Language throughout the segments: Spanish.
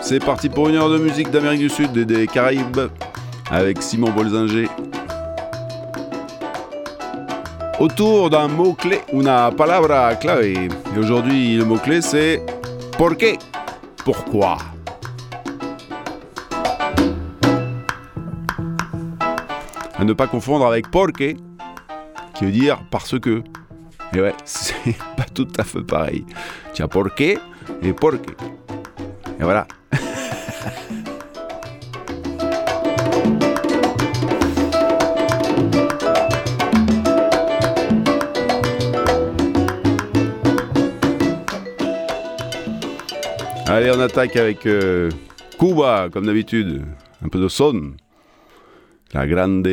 C'est parti pour une heure de musique d'Amérique du Sud et des Caraïbes avec Simon Bolzinger. Autour d'un mot-clé, una palabra clave. Et aujourd'hui, le mot-clé c'est ¿Por qué? Pourquoi? À ne pas confondre avec porque, qui veut dire parce que. Et ouais, c'est pas tout à fait pareil. Tiens, porque et porque. Et voilà. Allez, on attaque avec euh, Cuba, comme d'habitude. Un peu de son. La grande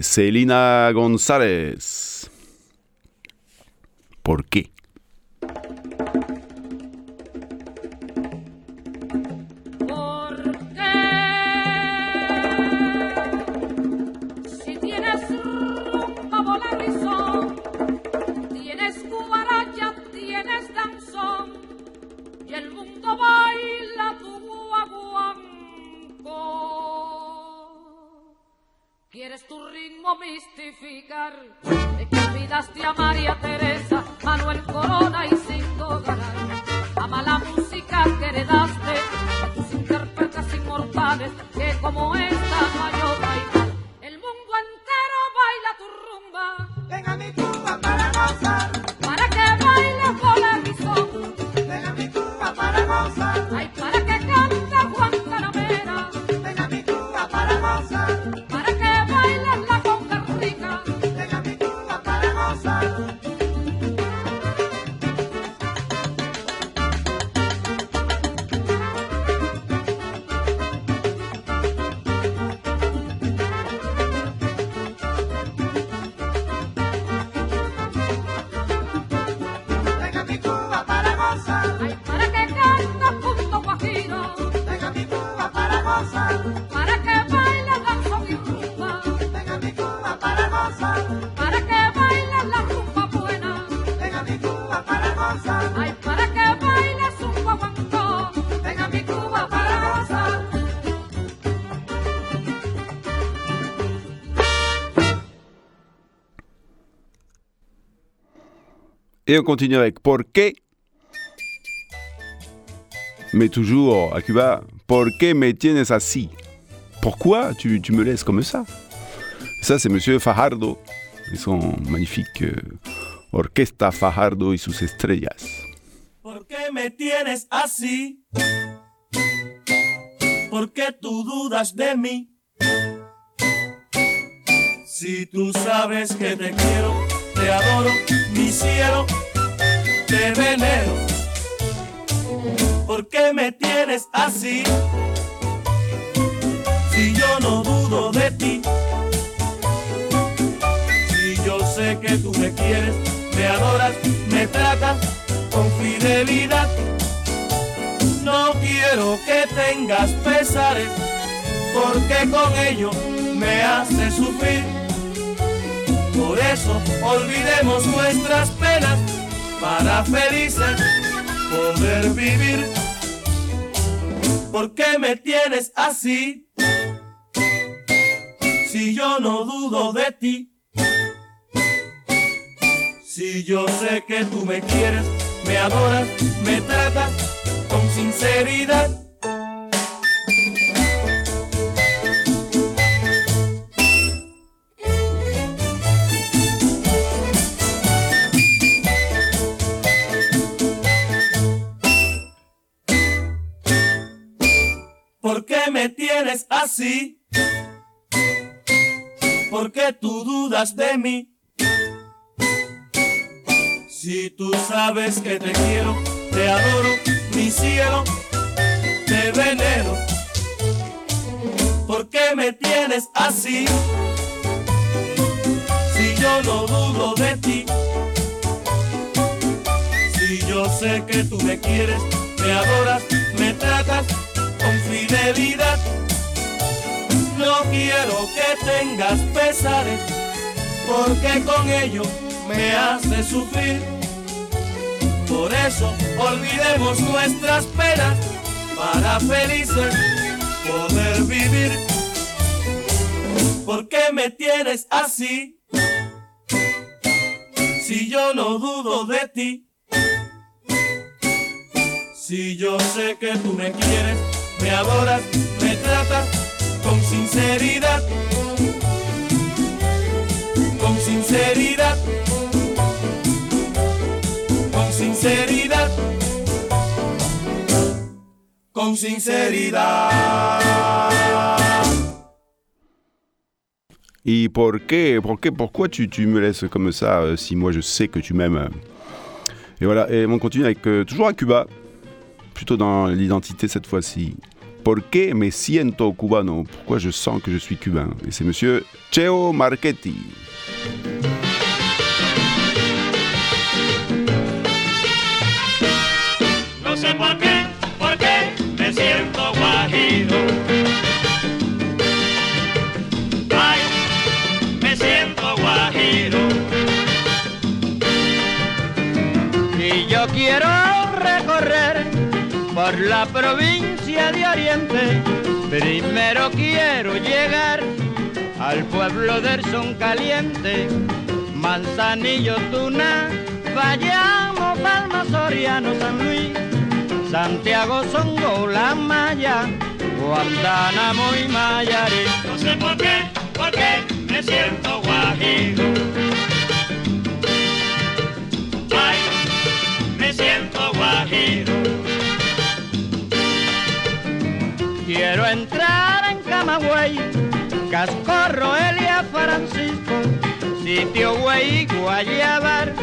Celina González. ¿Por qué? Mistificar, de que olvidaste a María Teresa, Manuel Corona y Cinto Garay. Ama la música que heredaste de tus intérpretes inmortales, que como esta Et on continue avec ¿Por qué? Mais toujours à Cuba, ¿Por qué me tienes así? Pourquoi tu, tu me laisses comme ça? Ça, c'est Monsieur Fajardo et son magnifique euh, Orquesta Fajardo y sus estrellas. ¿Por qué me tienes así? ¿Por qué tú dudas de mí? Si tú sabes que te quiero, te adoro, mi cielo, te venero. ¿Por qué me tienes así? Si yo no dudo de ti. Si yo sé que tú me quieres, me adoras, me tratas con fidelidad. No quiero que tengas pesares, porque con ello me hace sufrir. Por eso olvidemos nuestras penas para felices poder vivir. ¿Por qué me tienes así? Si yo no dudo de ti. Si yo sé que tú me quieres, me adoras, me tratas con sinceridad. Así? ¿Por qué tú dudas de mí? Si tú sabes que te quiero, te adoro, mi cielo, te venero. ¿Por qué me tienes así? Si yo no dudo de ti. Si yo sé que tú me quieres, me adoras, me tratas con fidelidad. No quiero que tengas pesares, porque con ello me hace sufrir. Por eso olvidemos nuestras penas para felices poder vivir. ¿Por qué me tienes así? Si yo no dudo de ti. Si yo sé que tú me quieres, me adoras, me tratas sinceridad. Con sinceridad. Con sinceridad. Con sinceridad. Et por qué, pourquoi tu, tu me laisses comme ça euh, si moi je sais que tu m'aimes? Et voilà, et on continue avec euh, toujours à Cuba, plutôt dans l'identité cette fois-ci. Por qué me siento cubano? Pourquoi je sens que je suis cubain? Et c'est monsieur Cheo Marchetti. No sé por qué, por qué me siento guajiro. Ay, me siento guajiro. Y yo quiero recorrer por la provincia Primero quiero llegar al pueblo del Son Caliente, Manzanillo, Tuna, Vayamos, Palma, Soriano, San Luis, Santiago, Songo, La Maya, Guantánamo y Mayarí. No sé por qué, por qué me siento guajiro. Ay, me siento guajiro. Quiero entrar en Camagüey, Cascorro, Elia, Francisco, Sitio Güey, Guayabar,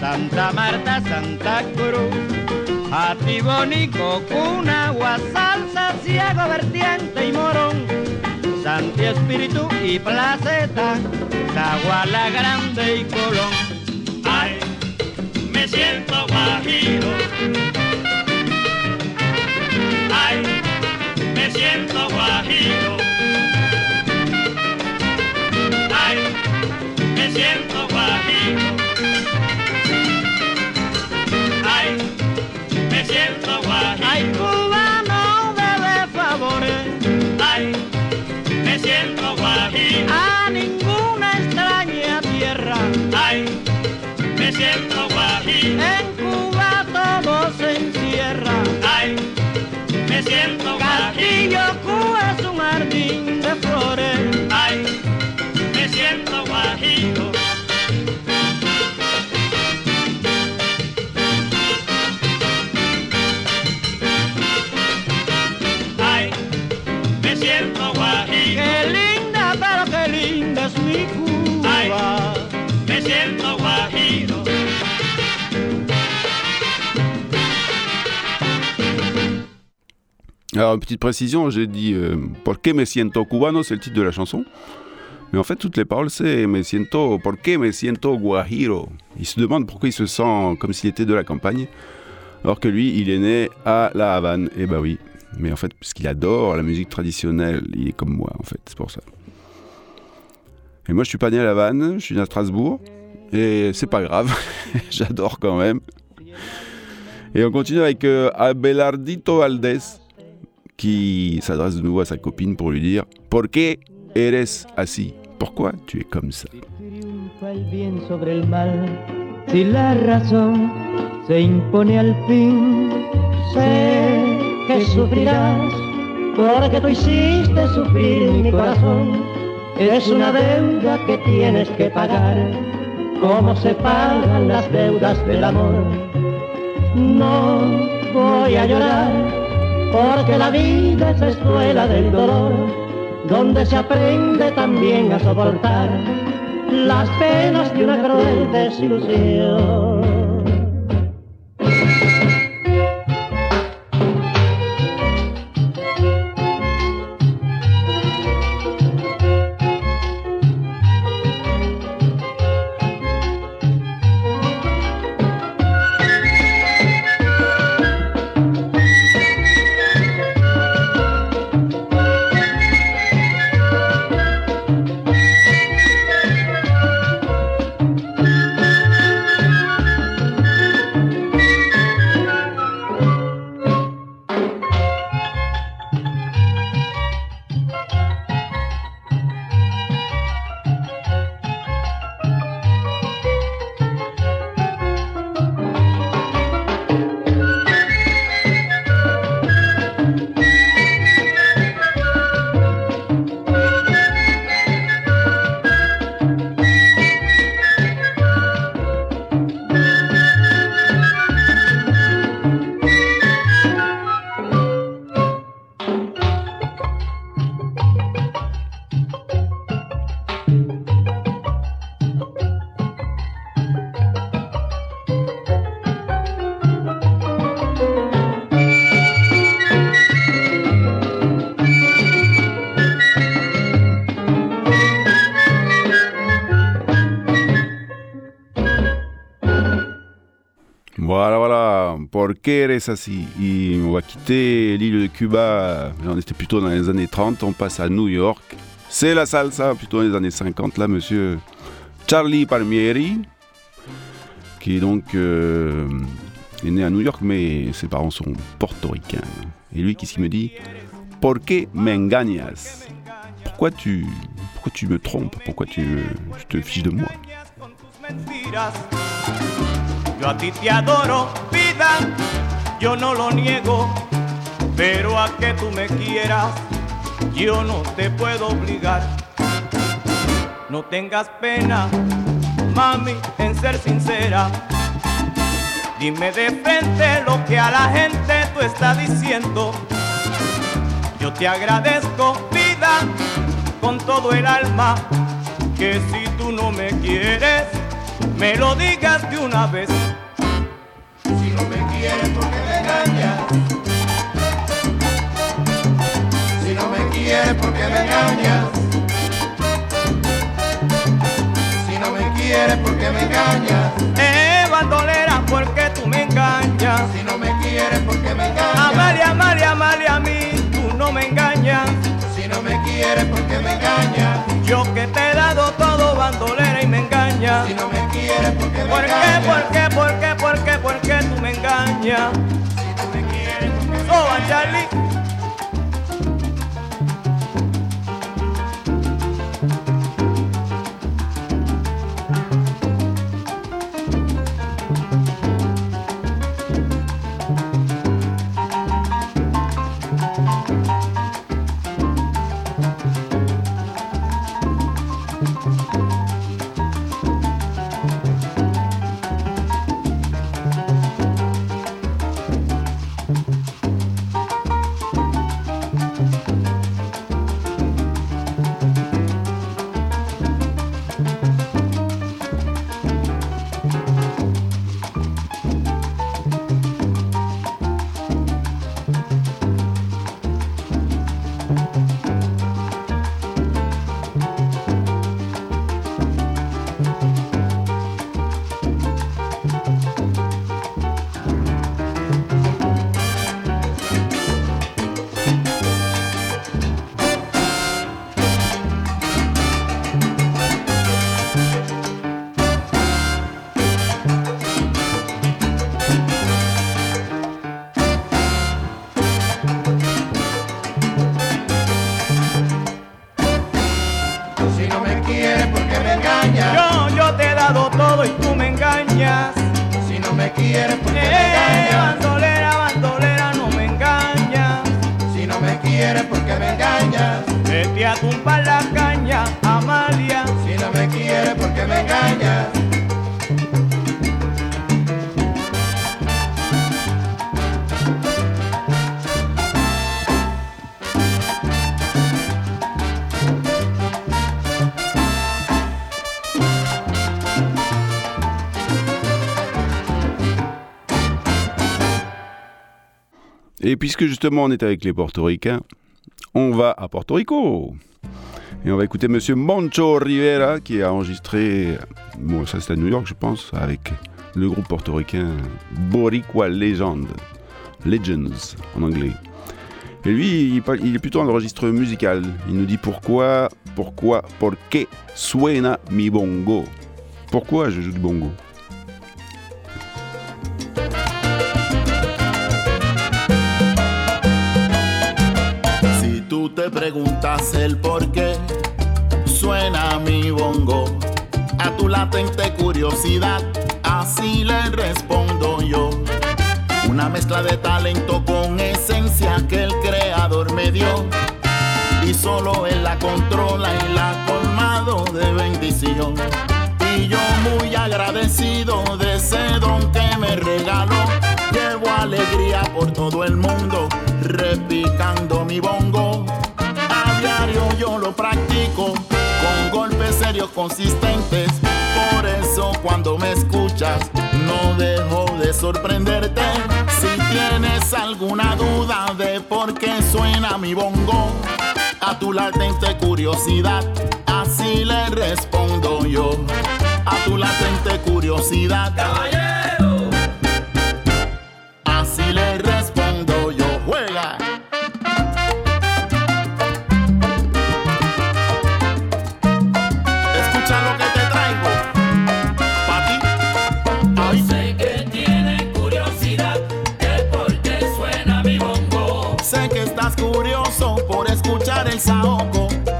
Santa Marta, Santa Cruz, Atibonico, Cuna, Salsa, Ciego, Vertiente y Morón, Santi Espíritu y Placeta, Caguala Grande y Colón. Ay, me siento guajiro. Me siento guajiro. Ay, me siento guajiro. Ay, me siento guajiro. Ay, Cuba no debe favores Ay, me siento guajiro. a siento. Castillo Cuba es un jardín de flores. Ay, me siento guajiro. Alors, une petite précision, j'ai dit euh, me siento cubano, c'est le titre de la chanson. Mais en fait, toutes les paroles, c'est Me siento, por qué me siento guajiro? Il se demande pourquoi il se sent comme s'il était de la campagne, alors que lui, il est né à La Havane. Et bah oui, mais en fait, puisqu'il adore la musique traditionnelle, il est comme moi, en fait, c'est pour ça. Et moi, je suis pas né à La Havane, je suis né à Strasbourg, et c'est pas grave, j'adore quand même. Et on continue avec euh, Abelardito Valdés, qui s'adresse de nouveau à sa copine pour lui dire Por qué eres así Pourquoi tu es comme ça el bien sobre el mal, si la razón se impone al fin, sé que sufrirás, porque tú hiciste sufrir mi corazón. Es una deuda que tienes que pagar, como se pagan las deudas del amor. No voy a llorar, porque la vida es escuela del dolor, donde se aprende también a soportar las penas de una cruel desilusión. ¿Por qué eres así on va quitter l'île de Cuba, on était plutôt dans les années 30, on passe à New York. C'est la salsa, plutôt dans les années 50, là, monsieur Charlie Palmieri, qui est donc euh, né à New York, mais ses parents sont portoricains. Et lui, qu'est-ce qu'il me dit? ¿Por qué me engañas? Pourquoi tu, pourquoi tu me trompes? Pourquoi tu, te fiches de moi? Yo a ti te adoro, vida, yo no lo niego, pero a que tú me quieras, yo no te puedo obligar. No tengas pena, mami, en ser sincera. Dime de frente lo que a la gente tú estás diciendo. Yo te agradezco, vida, con todo el alma, que si tú no me quieres, me lo digas de una vez. Si no me quieres, ¿por qué me engañas? Si no me quieres, ¿por qué me engañas? Si no me quieres, ¿por qué me engañas? Eh, bandolera, porque tú me engañas. Si no me quieres, ¿por qué me engañas? Amalia, Amalia, Amalia, a mí tú no me engañas. Si no me quieres, ¿por qué me engañas? Yo que te he dado todo, bandolera, engañas. Si no me quieres, ¿por qué me ¿Por qué, engañas? por qué, por qué, por qué, por qué tú me engañas? Et puisque justement on est avec les portoricains, on va à Porto Rico. Et on va écouter monsieur Moncho Rivera qui a enregistré, bon ça c'est à New York je pense, avec le groupe portoricain Boricua Legend, Legends en anglais. Et lui, il, est plutôt dans le registre musical. Il nous dit pourquoi, pourquoi, por qué suena mi bongo? Pourquoi je joue du bongo? Tú te preguntas el por qué suena mi bongo, a tu latente curiosidad, así le respondo yo. Una mezcla de talento con esencia que el creador me dio. Y solo él la controla y la ha colmado de bendición. Y yo muy agradecido de ese don que me regaló. Llevo alegría por todo el mundo, repicando mi bongo. A diario yo lo practico con golpes serios consistentes. Por eso cuando me escuchas no dejo de sorprenderte. Si tienes alguna duda de por qué suena mi bongo, a tu latente curiosidad, así le respondo yo. A tu latente curiosidad, caballero.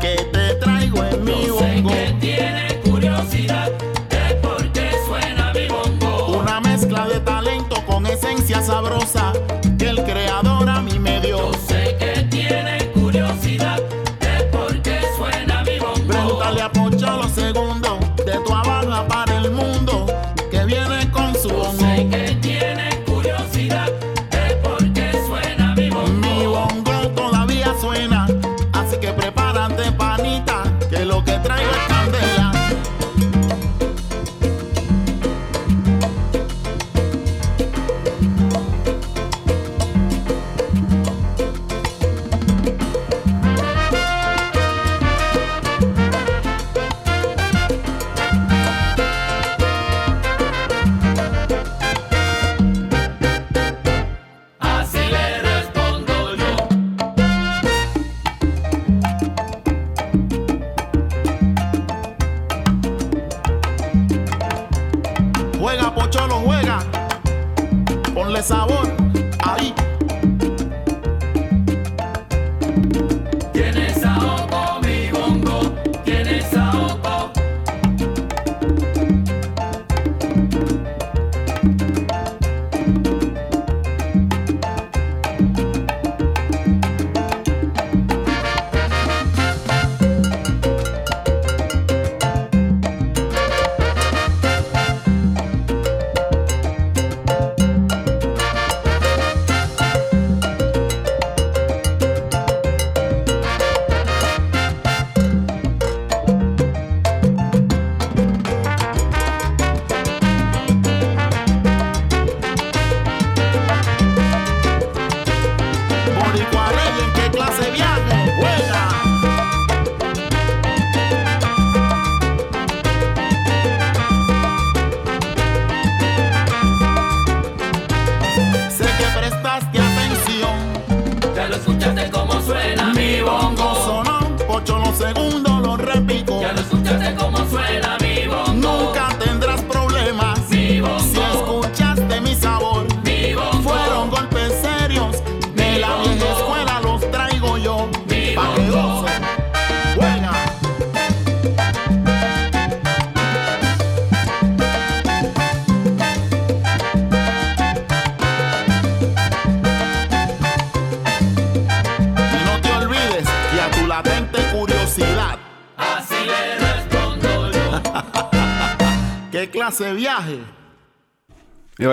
que te traigo en mi Yo bongo. Sé que tiene curiosidad de por qué suena mi bongo. Una mezcla de talento con esencia sabrosa.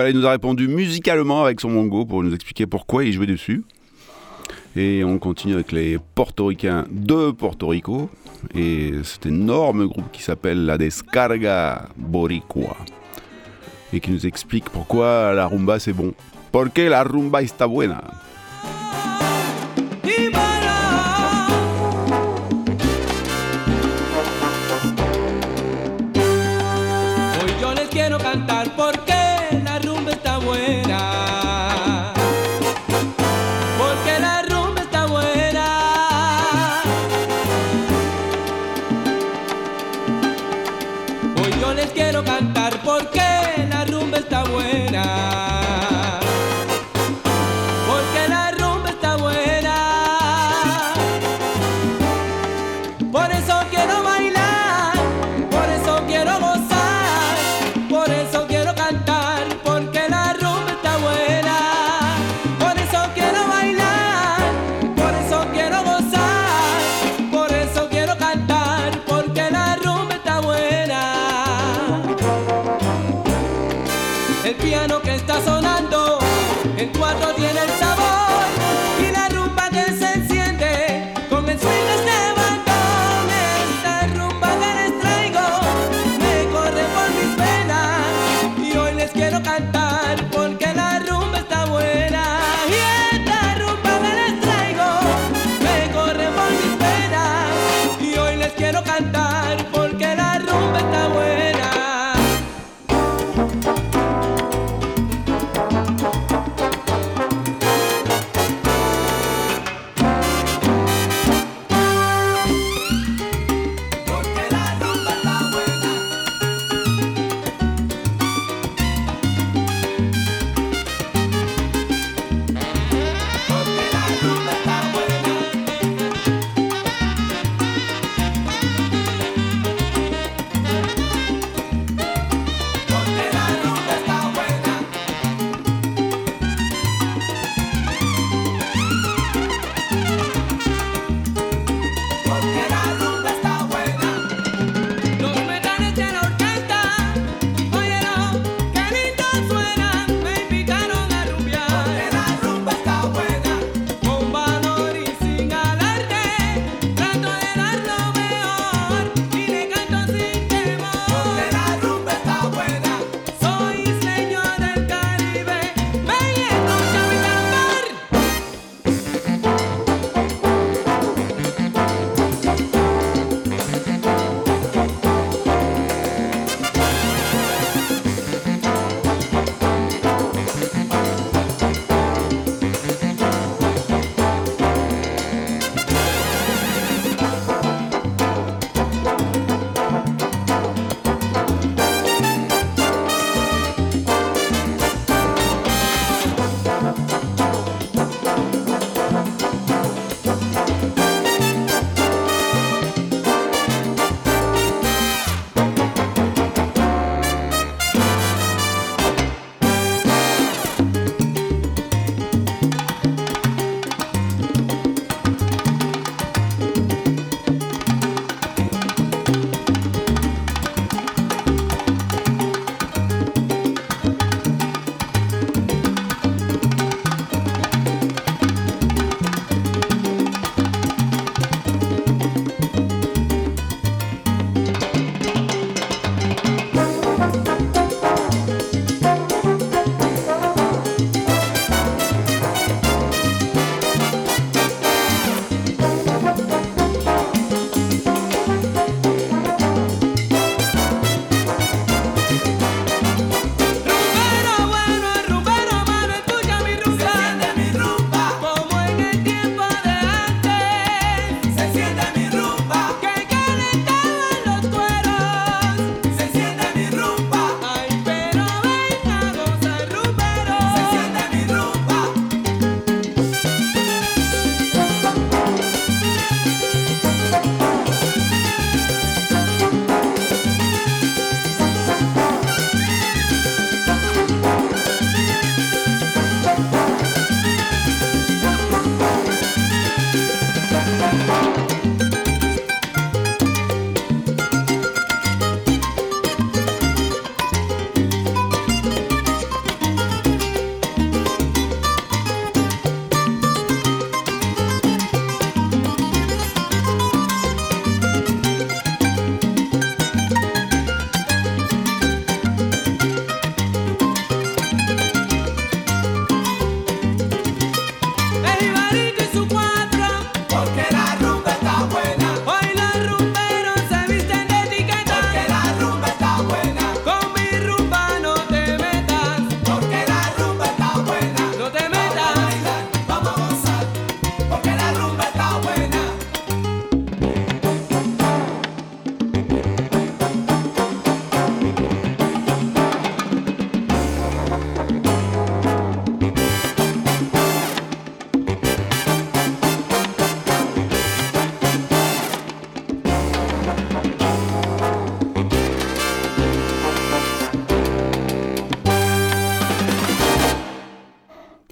il nous a répondu musicalement avec son bongo pour nous expliquer pourquoi il jouait dessus. Et on continue avec les portoricains de Porto Rico et cet énorme groupe qui s'appelle La Descarga Boricua et qui nous explique pourquoi la rumba c'est bon. Porque la rumba está buena.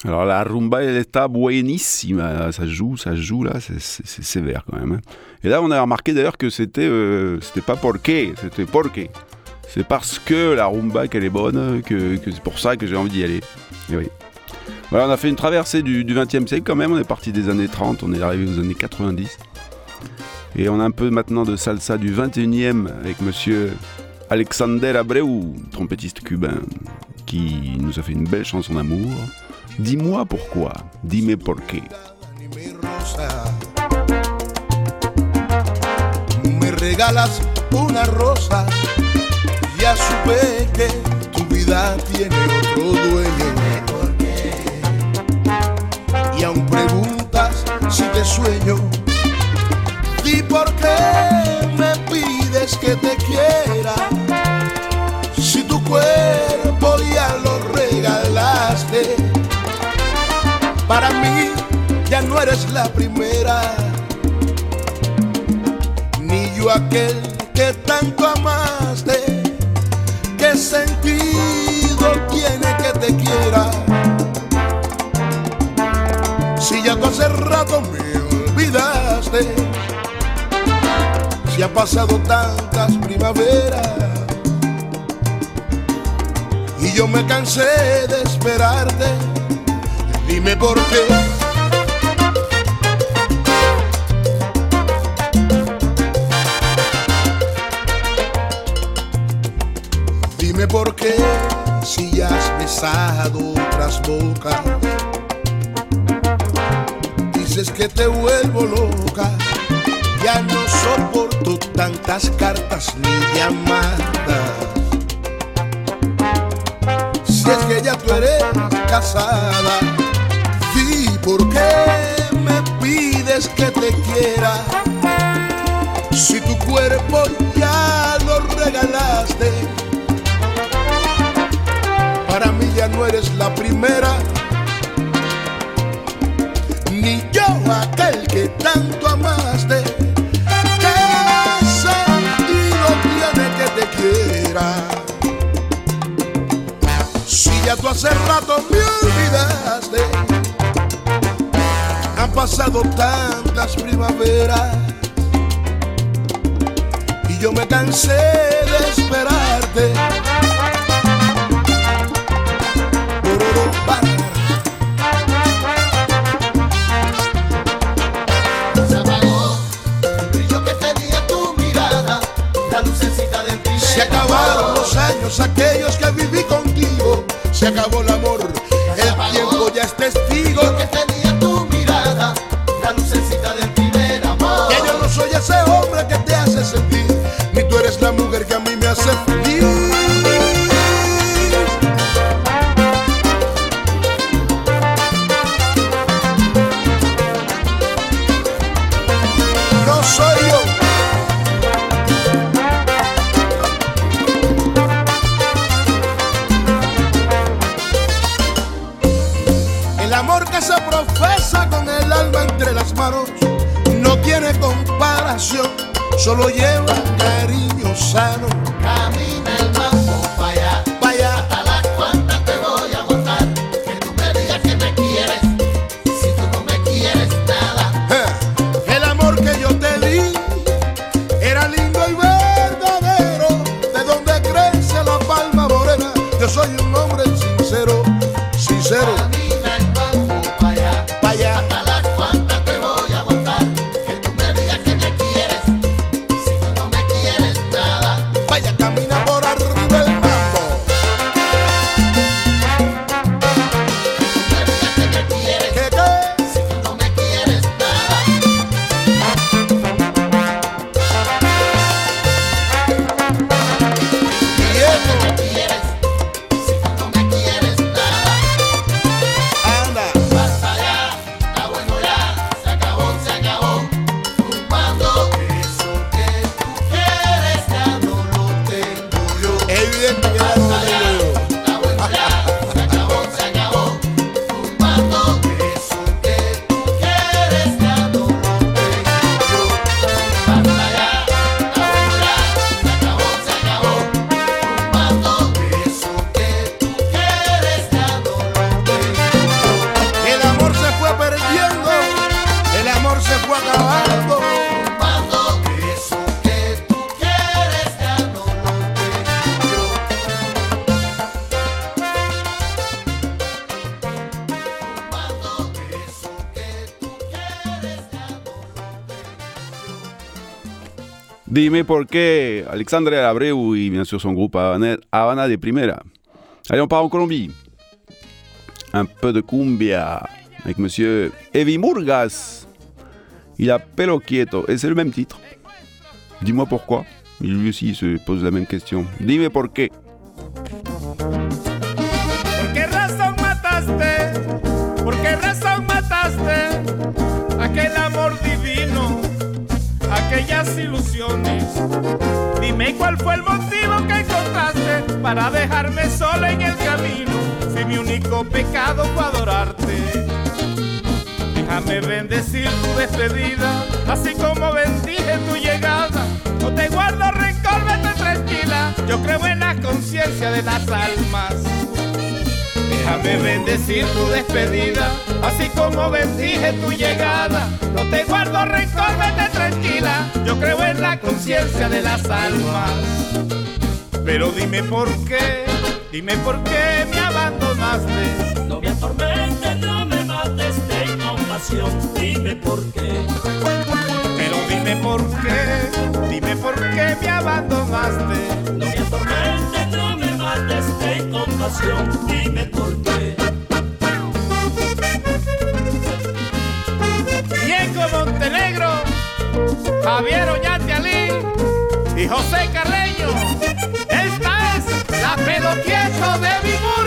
Alors la rumba, elle está buenísima. Ça joue, ça joue là, c'est- sévère quand même. hein. Et là, on a remarqué d'ailleurs que c'était euh, c'était pas porque, c'était porque. C'est parce que la rumba qu'elle est bonne que, que c'est pour ça que j'ai envie d'y aller. Et oui. Voilà, on a fait une traversée du, du 20e siècle quand même. On est parti des années 30, on est arrivé aux années 90. Et on a un peu maintenant de salsa du 21e avec monsieur Alexander Abreu, trompettiste cubain, qui nous a fait une belle chanson d'amour. Dis-moi pourquoi, dime por qué. Me regalas una rosa, ya supe que tu vida tiene otro dueño. Y aún preguntas si te sueño. ¿Y por qué me pides que te quiera? Si tu cuerpo Para mí ya no eres la primera, ni yo aquel que tanto amaste. ¿Qué sentido tiene que te quiera? Si ya tú hace rato me olvidaste, si ha pasado tantas primaveras. Y yo me cansé de esperarte Dime por qué. Dime por qué si ya has besado otras bocas. Dices que te vuelvo loca. Ya no soporto tantas cartas ni llamadas. Si es que ya tú eres casada, di por qué me pides que te quiera. Si tu cuerpo ya lo regalaste, para mí ya no eres la primera, ni yo aquel que tanto amaste. ¿Qué sentido tiene que te quiera? Si ya tú hace rato me olvidaste, pasado tantas primaveras. Y yo me cansé de esperarte. Se apagó el brillo que tenía tu mirada, la lucecita del primer Se acabaron los años aquellos que viví contigo, se acabó el amor, el tiempo ya es que cariño sano. Camina Dime por qué Alexandre Abreu y bien sûr son groupe Havana, de Primera. Allez, on part en Colombie. Un peu de cumbia avec monsieur Evi Murgas. Il a pelo quieto et c'est le même titre. Dis-moi pourquoi. Lui aussi se pose la même question. Dime por. Dime cuál fue el motivo que encontraste para dejarme sola en el camino, si mi único pecado fue adorarte. Déjame bendecir tu despedida, así como bendije tu llegada. No te guardo rencor, vete tranquila. Yo creo en la conciencia de las almas. Déjame bendecir tu despedida, así como bendije tu llegada. No te guardo rencor, vete tranquila. Yo creo en la conciencia de las almas. Pero dime por qué, dime por qué me abandonaste. No me atormentes, no me mates, ten compasión, dime por qué. Pero dime por qué, dime por qué me abandonaste. No me compasión, dime por. Diego Montenegro, Javier Oñate Ali y José Carreño. Esta es la pedo quieto de Vimurgas.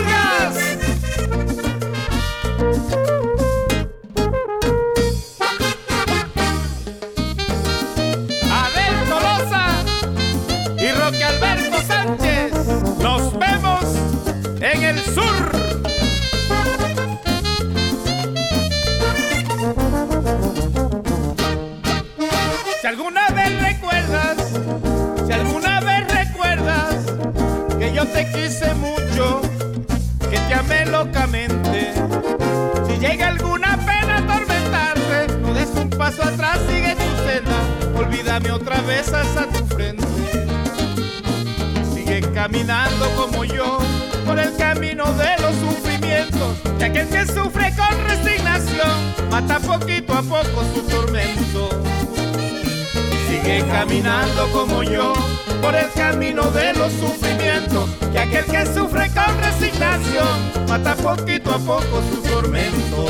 Otra vez hasta tu frente. Sigue caminando como yo por el camino de los sufrimientos, y aquel que sufre con resignación mata poquito a poco su tormento. Sigue caminando como yo por el camino de los sufrimientos, que aquel que sufre con resignación mata poquito a poco su tormento.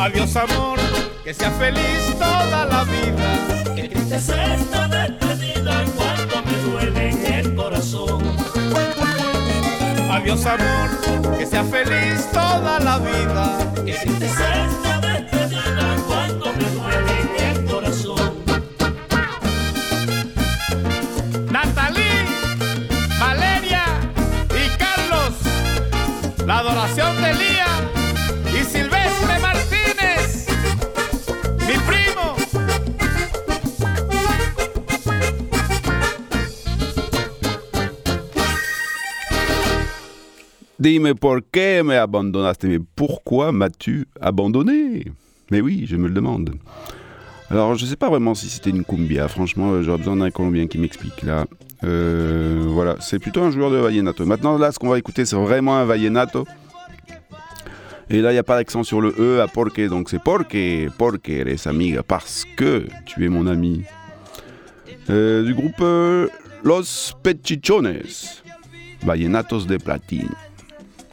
Adiós amor, que sea feliz toda la vida. Qué triste es esta despedida, cuánto me duele en el corazón. Adiós amor, que sea feliz toda la vida. Qué triste es esta Dis-moi pourquoi me abandonaste Mais pourquoi m'as-tu abandonné? Mais oui, je me le demande. Alors, je sais pas vraiment si c'était une cumbia. Franchement, euh, j'aurais besoin d'un Colombien qui m'explique là. Euh, voilà, c'est plutôt un joueur de vallenato. Maintenant, là, ce qu'on va écouter, c'est vraiment un vallenato. Et là, il n'y a pas d'accent sur le E à porque, donc c'est porque, porque eres amiga, parce que tu es mon ami. Euh, du groupe Los Pechichones, Vallenatos de Platino.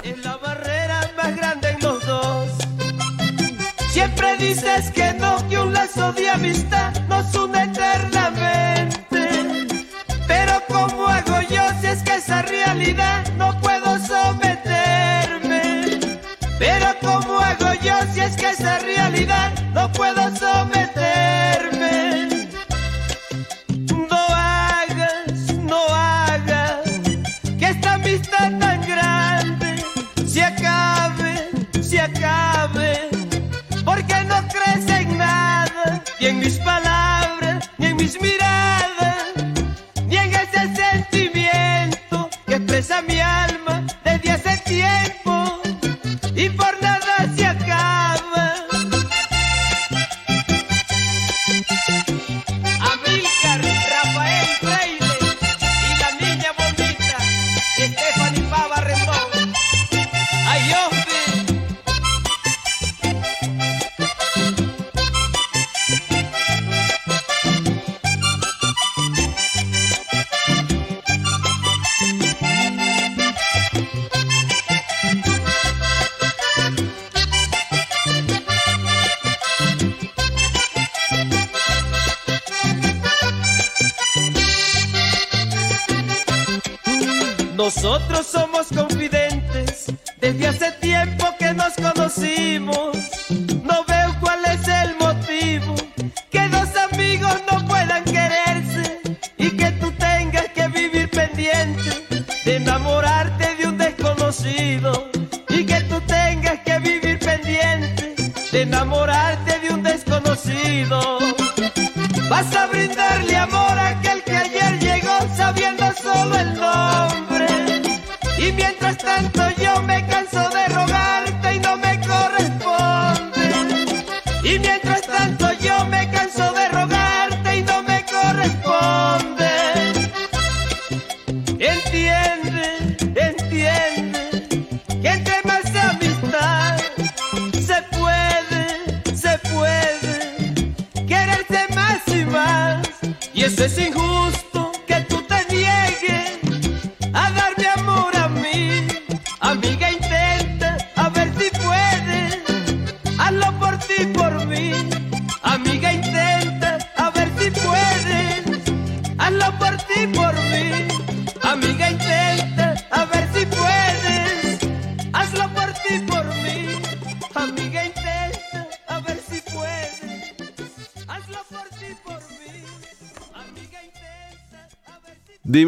Es la barrera más grande en los dos. Siempre dices que no, que un lazo de amistad nos une eternamente. Pero ¿cómo hago yo si es que esa realidad no puedo someterme? Pero ¿cómo hago yo si es que esa realidad no puedo someterme?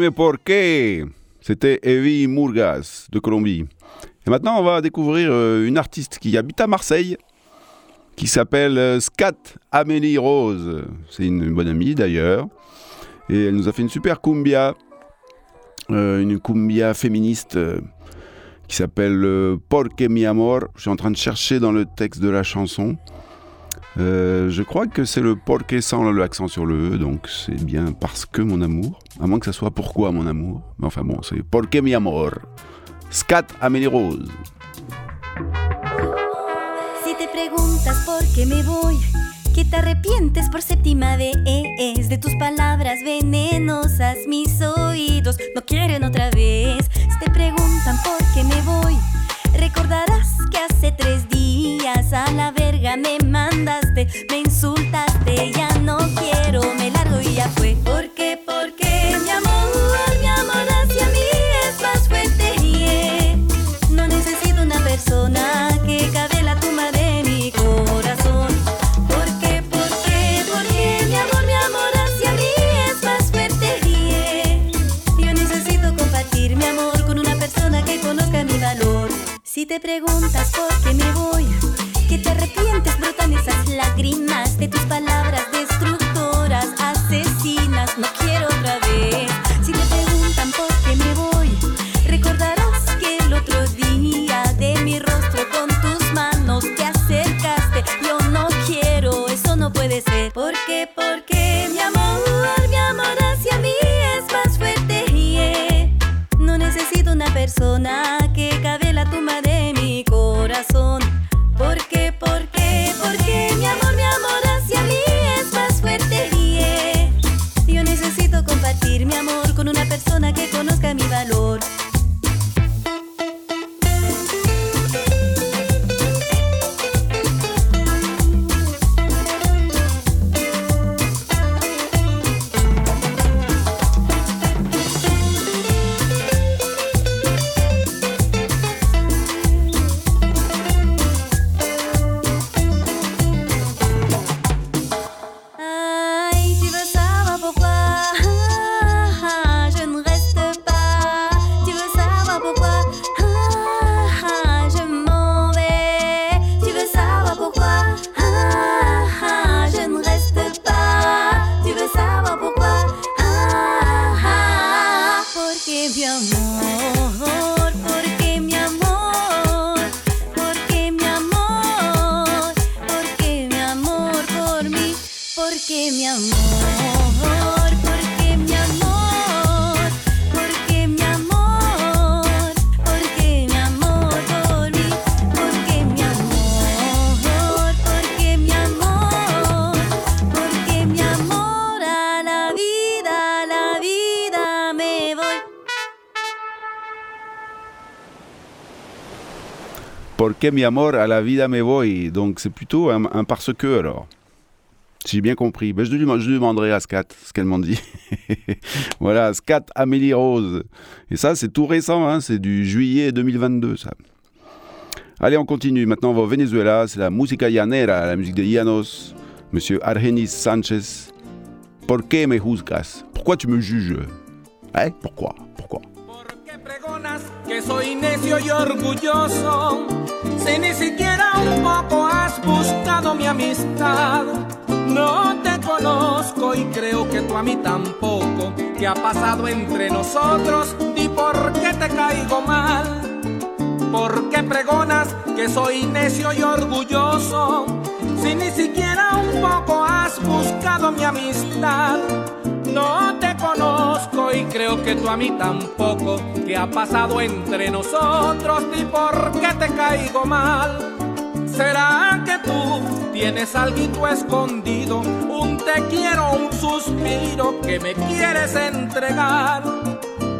Dime por qué? C'était Evie Murgas de Colombie. Et maintenant, on va découvrir euh, une artiste qui habite à Marseille, qui s'appelle euh, Scat Amélie Rose. C'est une bonne amie d'ailleurs. Et elle nous a fait une super cumbia, euh, une cumbia féministe qui s'appelle euh, Porque mi amor. Je suis en train de chercher dans le texte de la chanson. Euh, je crois que c'est le porque sans l'accent sur le E, donc c'est bien parce que mon amour. À moins que ça soit pourquoi mon amour. Mais enfin bon, c'est porque mi amor. Scat Amélie Rose. Si te preguntas por qué me voy, que te arrepientes por séptima vez? De tus palabras venenosas, mis oídos no quieren otra vez. Si te preguntan por qué me voy, recordarás que hace tres días a la verga me mandaste, me insultaste, ya no quiero, me largo y ya fue. ¿Por qué? Porque mi amor, mi amor hacia mí es más fuerte. yeah. No necesito una persona que cabe la tumba de mi corazón. ¿Por qué? ¿Por qué? Porque mi amor, mi amor hacia mí es más fuerte. yeah. Yo necesito compartir mi amor con una persona que conozca mi valor. Si te preguntas Porque mi amor à la vida me voy. Donc c'est plutôt un, un parce que alors. j'ai bien compris. Ben, je, lui, je demanderai à Scat ce qu'elle m'en dit. voilà, Scat Amélie Rose. Et ça, c'est tout récent, hein, c'est du juillet 2022, ça. Allez, on continue. Maintenant, on va au Venezuela. C'est la musica llanera, la musique de Llanos. Monsieur Argenis Sanchez. ¿Por qué me juzgas? Pourquoi tu me juges? ¿Eh? Pourquoi? Pourquoi? Que soy necio y orgulloso. Si ni siquiera un poco has buscado mi amistad. No te conozco y creo que tú a mí tampoco. ¿Qué ha pasado entre nosotros y por qué te caigo mal? ¿Por qué pregonas que soy necio y orgulloso? Si ni siquiera un poco has buscado mi amistad. Creo que tú a mí tampoco. ¿Qué ha pasado entre nosotros ni por qué te caigo mal? ¿Será que tú tienes algo escondido? Un te quiero, un suspiro que me quieres entregar.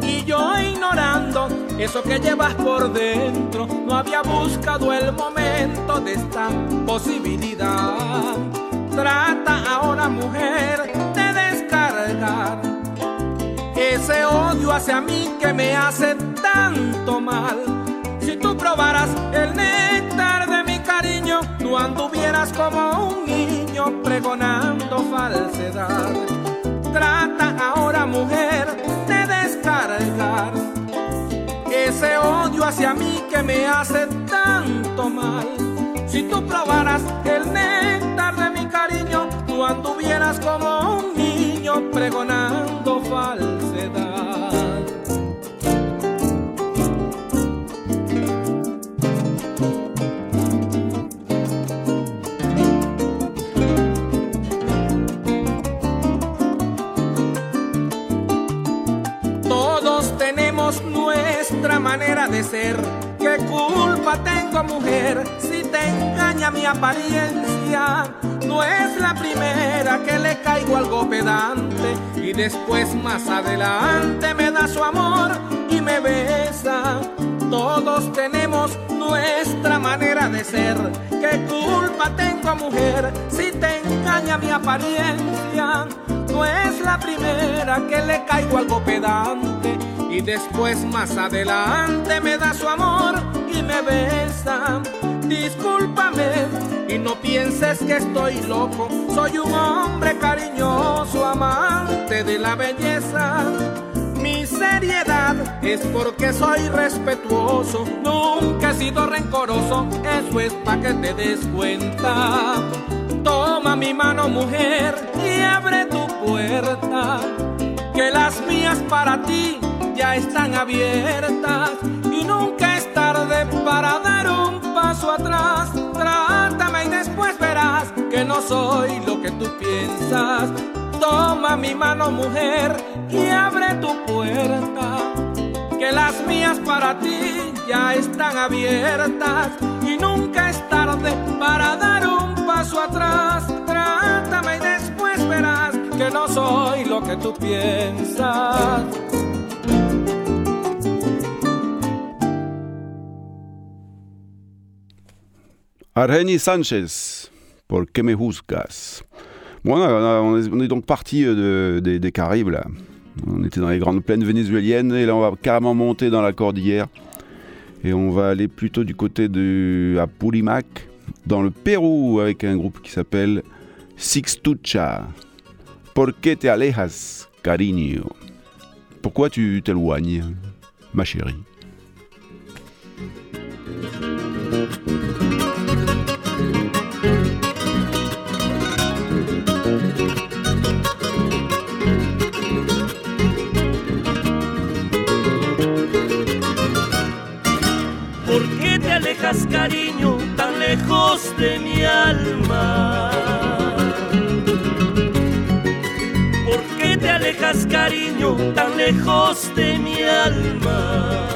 Y yo ignorando eso que llevas por dentro, no había buscado el momento de esta posibilidad. Trata ahora, mujer, de descargar ese odio hacia mí que me hace tanto mal. Si tú probaras el néctar de mi cariño, tú anduvieras como un niño pregonando falsedad. Trata ahora, mujer, de descargar ese odio hacia mí que me hace tanto mal. Si tú probaras el néctar de mi cariño, tú anduvieras como un niño pregonando falsedad. Todos tenemos nuestra manera de ser. ¿Qué culpa tengo, mujer, si te engaña mi apariencia? No es la primera que le caigo algo pedante y después más adelante me da su amor y me besa. Todos tenemos nuestra manera de ser. ¿Qué culpa tengo, mujer, si te engaña mi apariencia? No es la primera que le caigo algo pedante y después más adelante me da su amor y me besa. Discúlpame y no pienses que estoy loco. Soy un hombre cariñoso, amante de la belleza. Mi seriedad es porque soy respetuoso, nunca he sido rencoroso, eso es pa' que te des cuenta. Toma mi mano mujer y abre tu puerta, que las mías para ti ya están abiertas y nunca es tarde para dar un paso atrás. Trátame y después verás que no soy lo que tú piensas. Toma mi mano mujer y abre tu puerta, que las mías para ti ya están abiertas y nunca es tarde para dar un paso atrás. Trátame y después verás que no soy lo que tú piensas. Argeni Sanchez, pour que me juzgas? Bon, on, est, on est donc parti euh, de- des, Caraïbes, là. On était dans les grandes plaines vénézuéliennes, et là, on va carrément monter dans la cordillère. Et on va aller plutôt du côté de Apurimac, dans le Pérou, avec un groupe qui s'appelle Sixtucha. ¿Por qué te alejas, cariño? Pourquoi tu t'éloignes, ma chérie? Cariño, tan lejos de mi alma? ¿Por qué te alejas, cariño, tan lejos de mi alma?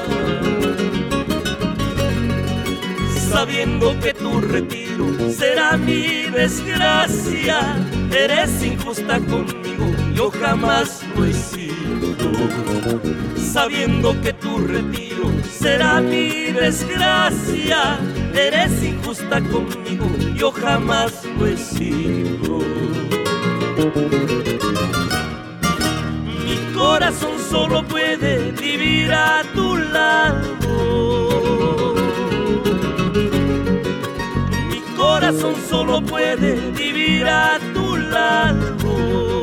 Sabiendo que tu retiro será mi desgracia, eres injusta conmigo, yo jamás lo sido sabiendo que tu retiro será mi desgracia. Eres injusta conmigo, yo jamás lo he sido. Mi corazón solo puede vivir a tu lado. Mi corazón solo puede vivir a tu lado.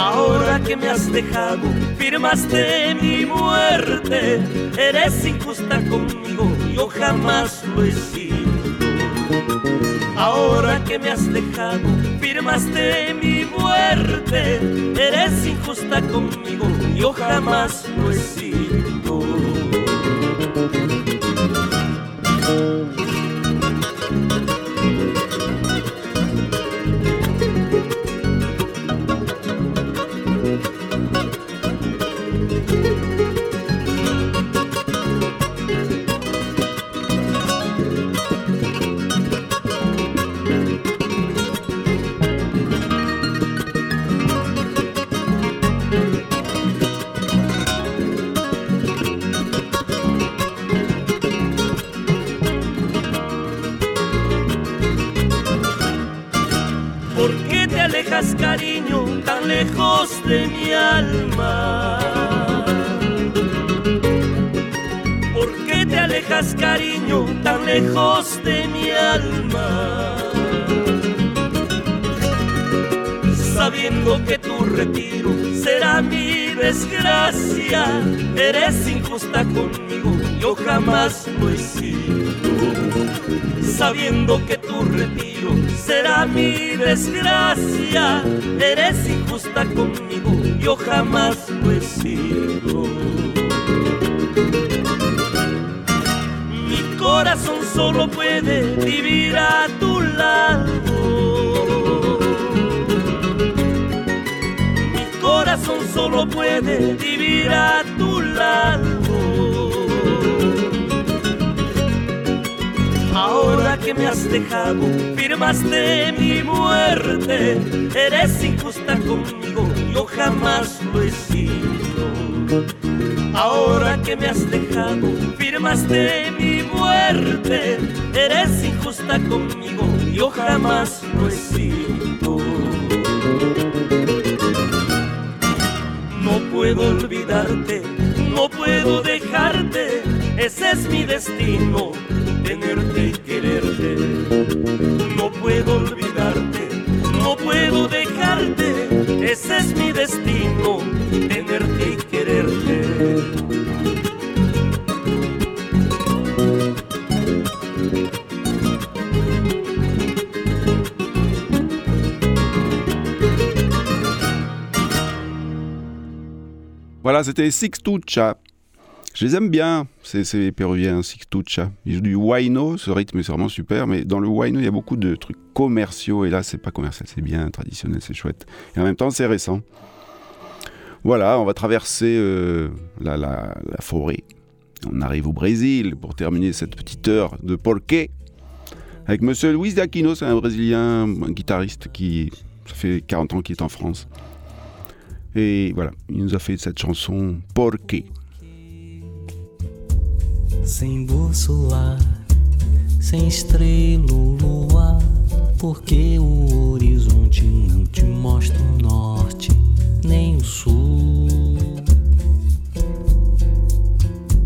Ahora que me has dejado, firmaste mi muerte. Eres injusta conmigo, yo jamás lo he sido. Ahora que me has dejado, firmaste mi muerte. Eres injusta conmigo, yo jamás lo he sido. ¿Por qué te alejas, cariño, tan lejos de mi alma? ¿Por qué te alejas, cariño, tan lejos de mi alma? Sabiendo que tu retiro será mi desgracia, eres injusta conmigo, yo jamás lo he sido sabiendo que tu retiro será mi desgracia. Eres injusta conmigo, yo jamás lo he sido. Mi corazón solo puede vivir a tu lado. Mi corazón solo puede vivir a tu lado. Ahora que me has dejado, firmaste mi muerte. Eres injusta conmigo, yo jamás lo he sido. Ahora que me has dejado, firmaste mi muerte. Eres injusta conmigo, yo jamás lo he sido. No puedo olvidarte, no puedo dejarte, ese es mi destino, tenerte y quererte. No puedo olvidarte, no puedo dejarte, ese es mi destino, tenerte y quererte. Voilà, c'était Sixtucha. Je les aime bien, ces, ces péruviens, Sixtucha. Ils jouent du huayno, ce rythme est vraiment super, mais dans le huayno, il y a beaucoup de trucs commerciaux, et là, c'est pas commercial, c'est bien traditionnel, c'est chouette. Et en même temps, c'est récent. Voilà, on va traverser euh, la, forêt. On arrive au Brésil pour terminer cette petite heure de Porqué avec Monsieur Luis Aquino, c'est un Brésilien, un guitariste qui, fait 40 ans qu'il est en France. Et voilà, il nous a fait cette chanson Porqué. Sem bússola, sem estrela ou lua, porque o horizonte não te mostra o norte nem o sul.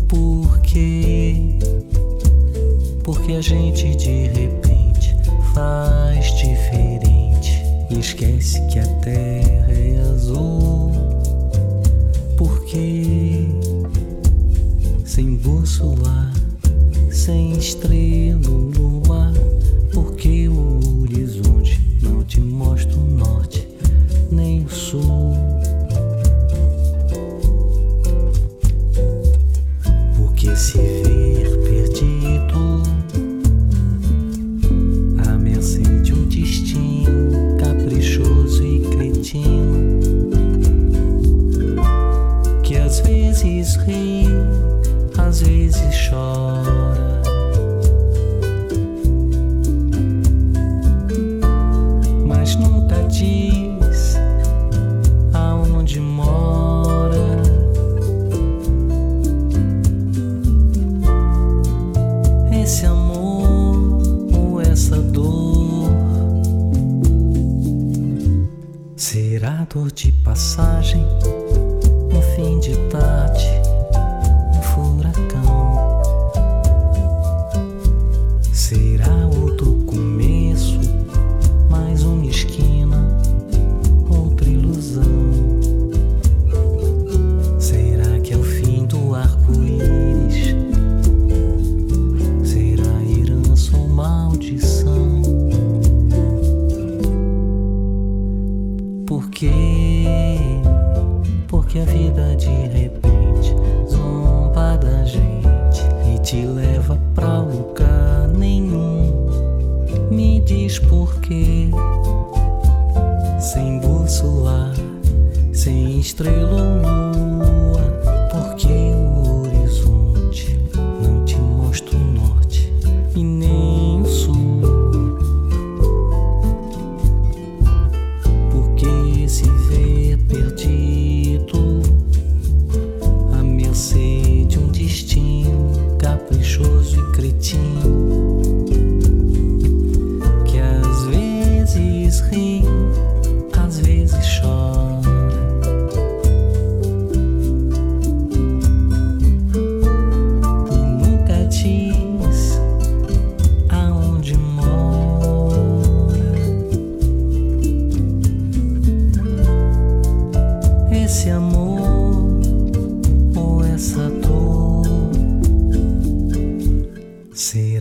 Por quê? Porque a gente de repente faz diferente e esquece que a terra é azul. Por quê? Sem bússola, sem estrela ou lua, porque o horizonte não te mostra o norte nem o sul. Porque se ver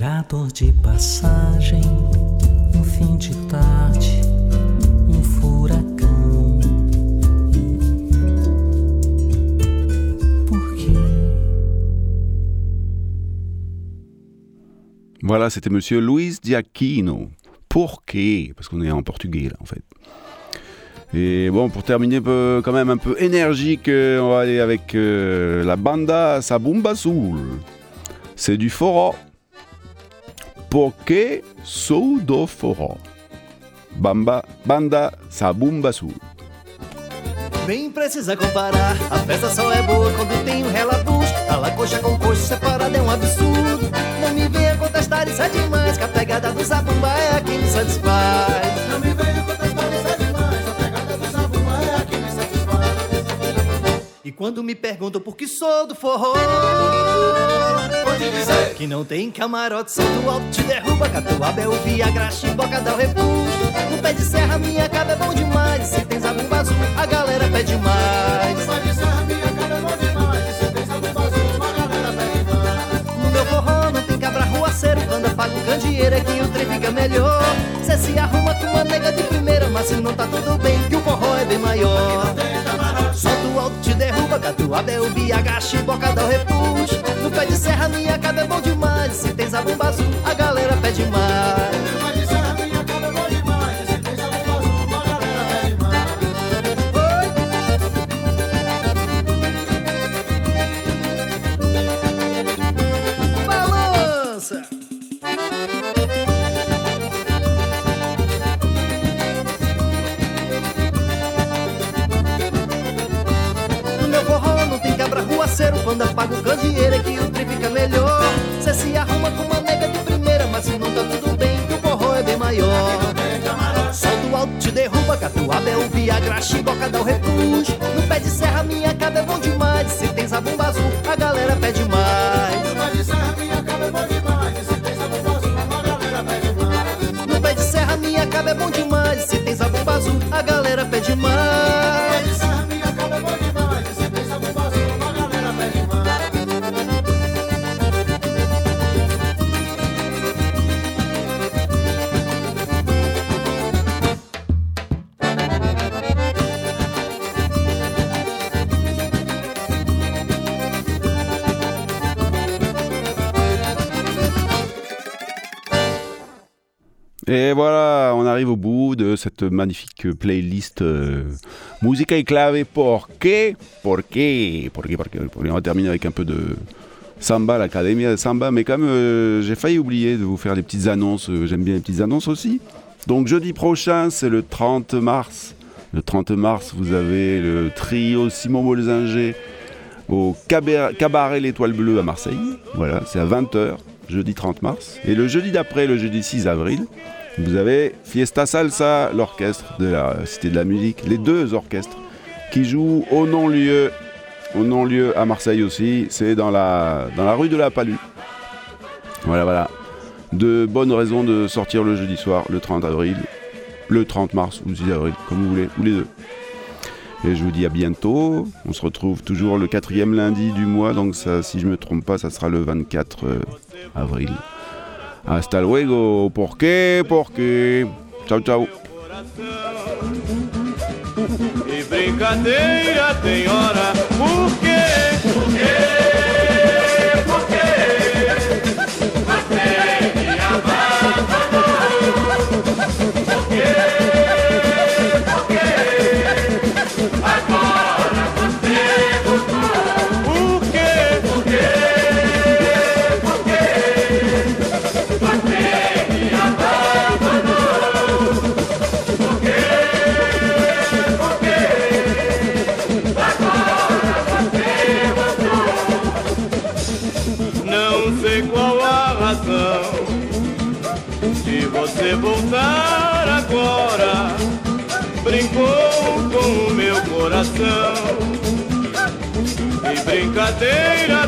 será dor de passagem, um fim de tarde, um? Voilà, c'était monsieur Luis Giacchino. Pourquoi Parce qu'on est en portugais là en fait. Et bon, pour terminer quand même un peu énergique, euh, on va aller avec euh, la banda Sabumba Sul. C'est du forró. Porque sou do forró. Bamba, banda Sabumba Sul. Nem precisa comparar, a festa só é boa quando tem um relabus. A lacoxa com coxa separada é um absurdo. Não me venha contestar, isso é demais. Que a pegada do zabumba é a que me satisfaz. E quando me perguntam por que sou do forró, pode dizer que não tem camarote, do alto, te derruba. Catuaba é o Viagra, chimboca dá o refúgio. No pé de serra, minha caba é bom demais. Se tem zabumba azul, a galera pede mais. No pé de serra, minha caba é bom demais. Se azul, a galera pede mais. No meu forró não tem cabra ruaceiro. Quando apaga o candeeiro é que o trem fica melhor. Cê se arruma com uma nega de primeira, mas se não tá tudo bem, que o forró é bem maior. Alto te derruba, catuaba é o BH, chiboca dá o repuxo. No pé de serra, minha caba é bom demais. Se tem zabumba azul, a galera pede mais. Quando apaga o candeeiro é que o trem fica melhor. Cê se arruma com uma nega de primeira Mas se não tá tudo bem que o forró é bem maior. Só do alto te derruba Catuaba é o Viagra, chiboca dá o repuxo. No pé de serra minha caba é bom demais Et voilà, on arrive au bout de cette magnifique playlist euh, Musica y clave. ¿Por qué? ¿Por qué? ¿Por qué? ¿Por qué? On va terminer avec un peu de samba, l'Académie de samba. Mais même, euh, j'ai failli oublier de vous faire les petites annonces. Euh, J'aime bien les petites annonces aussi. Donc jeudi prochain, c'est le 30 mars. Le 30 mars, vous avez le trio Simon Bolzinger au Cabaret L'Étoile Bleue à Marseille. Voilà, c'est à 20h. jeudi 30 mars. Et le jeudi d'après, le jeudi 6 avril, vous avez Fiesta Salsa, l'orchestre de la Cité de la Musique, les deux orchestres qui jouent au non-lieu, au non-lieu à Marseille aussi, c'est dans la, rue de la Palue. Voilà, voilà. De bonnes raisons de sortir le jeudi soir, le 30 avril, le 30 mars ou le 6 avril, comme vous voulez, ou les deux. Et je vous dis à bientôt. On se retrouve toujours le quatrième lundi du mois, donc si je me trompe pas, ça sera le 24 euh, avril. Hasta luego. ¿Por qué? ¿Por qué? Ciao, ciao. E brincadeira tem hora, cadeira.